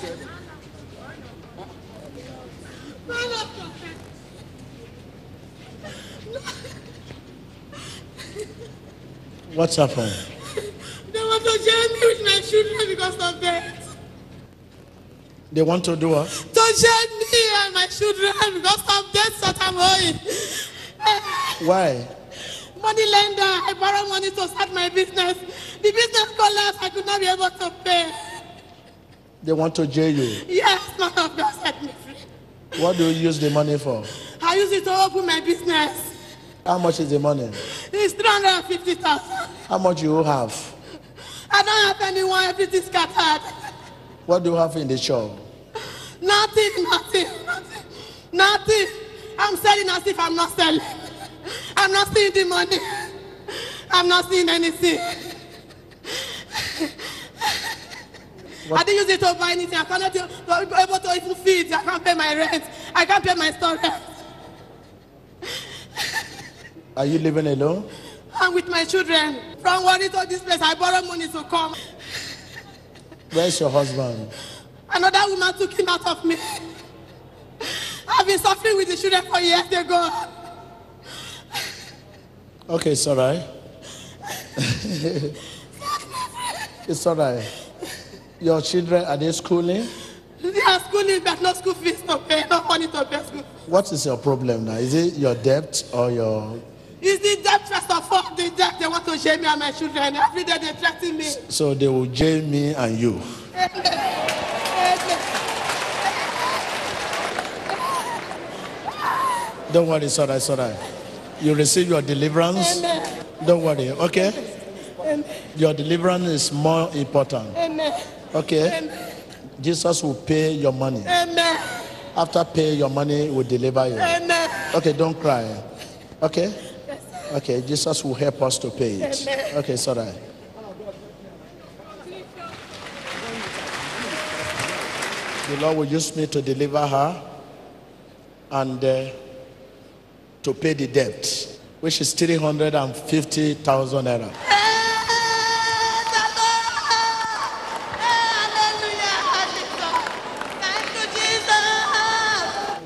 Man of God. What's happened? They want to share me with my children because of that. They want to do what? To share me and my children because of debts that I'm owing. Why? Money lender, I borrow money to start my business. The business collapsed, I could not be able to pay. They want to jail you. Yes, man of God set me free. What do you use the money for? I use it to open my business. How much is the money? It's 350,000. How much you have? I don't have anyone, everything scattered. What do you have in the shop? Nothing, nothing, nothing, nothing. I'm selling as if I'm not selling. I'm not seeing the money. I'm not seeing anything. I didn't use it to buy anything. I cannot be able to even feed. I can't pay my rent. I can't pay my store rent. Are you living alone? I'm with my children. From Warri to this place, I borrow money to come. Where's your husband? Another woman took him out of me. I've been suffering with the children for years ago. Okay, it's all right. it's all right. Your children, are they schooling? They are schooling, but no school fees to pay, no money to pay school. What is your problem now? Is it your debt or your. Is the debt, first of all, the debt. They want to jail me and my children. And every day they threaten me. So they will jail me and you. Don't worry, it's all right, it's all right. You receive your deliverance. Don't worry, okay? Your deliverance is more important, Amen. okay? Amen. Jesus will pay your money. Amen. After pay your money, will deliver you. Amen. Okay, don't cry. Okay? Okay, Jesus will help us to pay it. Amen. Okay, it's all right. The Lord will use me to deliver her and uh, to pay the debt, which is 350,000 naira.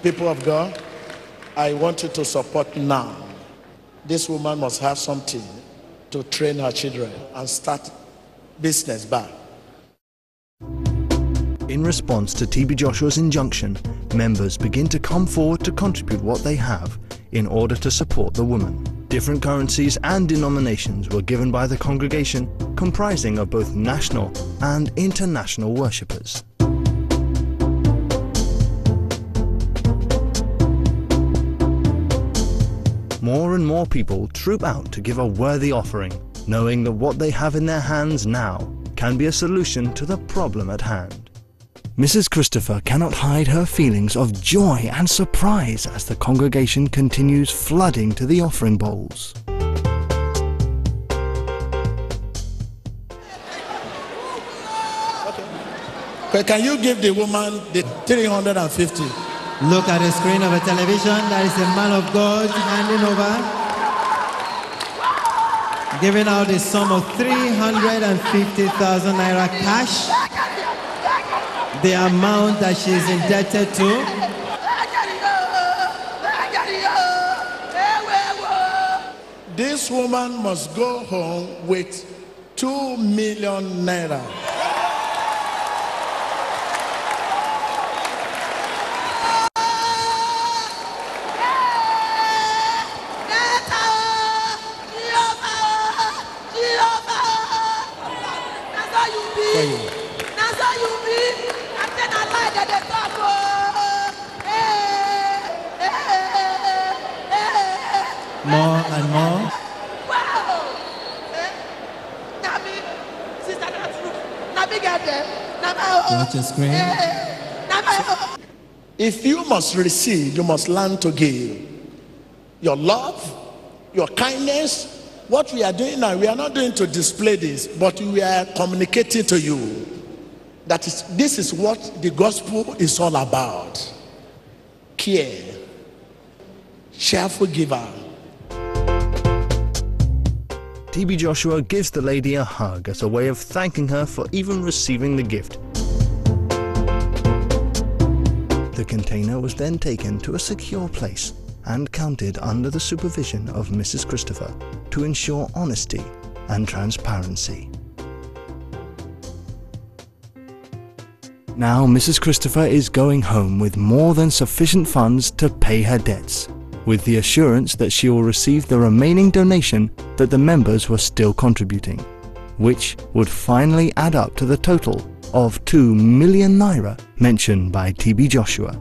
People of God, I want you to support now. This woman must have something to train her children and start business back. In response to TB Joshua's injunction, members begin to come forward to contribute what they have in order to support the woman. Different currencies and denominations were given by the congregation, comprising of both national and international worshippers. More and more people troop out to give a worthy offering, knowing that what they have in their hands now can be a solution to the problem at hand. Mrs. Christopher cannot hide her feelings of joy and surprise as the congregation continues flooding to the offering bowls. Okay, Can you give the woman the 350? Look at the screen of a television. That is a man of God handing over, giving out the sum of 350,000 naira cash, the amount that she is indebted to. This woman must go home with 2 million naira. For you. More and more. Watch the screen. If you must receive, you must learn to give. Your love, your kindness. What we are doing now, we are not doing to display this, but we are communicating to you that is, this is what the gospel is all about. Care, cheerful giver. TB Joshua gives the lady a hug as a way of thanking her for even receiving the gift. The container was then taken to a secure place and counted under the supervision of Mrs. Christopher to ensure honesty and transparency. Now Mrs. Christopher is going home with more than sufficient funds to pay her debts, with the assurance that she will receive the remaining donation that the members were still contributing, which would finally add up to the total of 2 million naira mentioned by TB Joshua.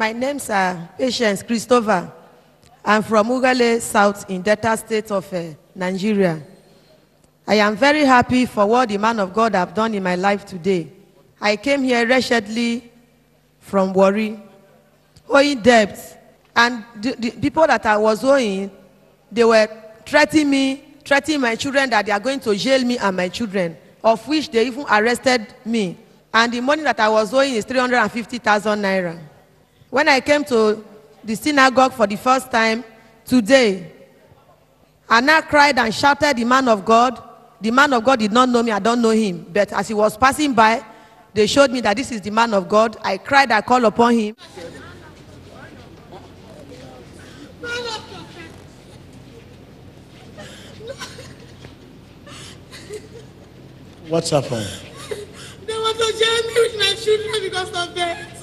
My name's uh, Patience Christopher. I'm from Ughelli South in Delta State of uh, Nigeria. I am very happy for what the man of God have done in my life today. I came here wretchedly from Warri, owing debts, and the, the people that I was owing, they were threatening me, threatening my children that they are going to jail me and my children, of which they even arrested me. And the money that I was owing is 350,000 naira. When I came to the synagogue for the first time today, Anna cried and shouted the man of God. The man of God did not know me, I don't know him. But as he was passing by, they showed me that this is the man of God. I cried, I called upon him. What's happened? They want to jail me with my children because of that.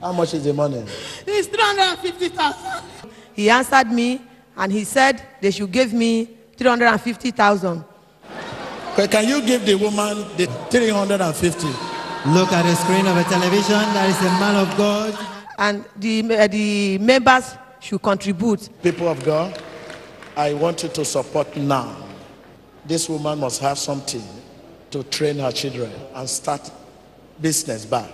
How much is the money? It's 350,000. He answered me and he said they should give me 350,000. Can you give the woman the 350? Look at the screen of a television. There is a man of God. And the, uh, the members should contribute. People of God, I want you to support now. This woman must have something to train her children and start business back.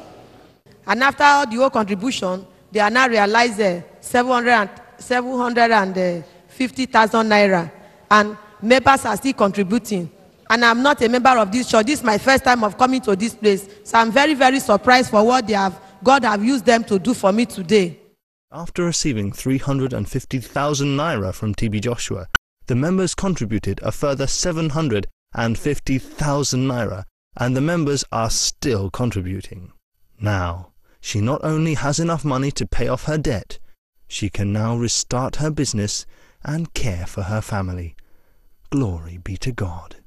And after the whole contribution, they are now realized uh, 700 750,000 naira. And members are still contributing. And I'm not a member of this church. This is my first time of coming to this place. So I'm very, very surprised for what they have, God have used them to do for me today. After receiving 350,000 naira from TB Joshua, the members contributed a further 750,000 naira, and the members are still contributing. Now, she not only has enough money to pay off her debt, she can now restart her business and care for her family. Glory be to God.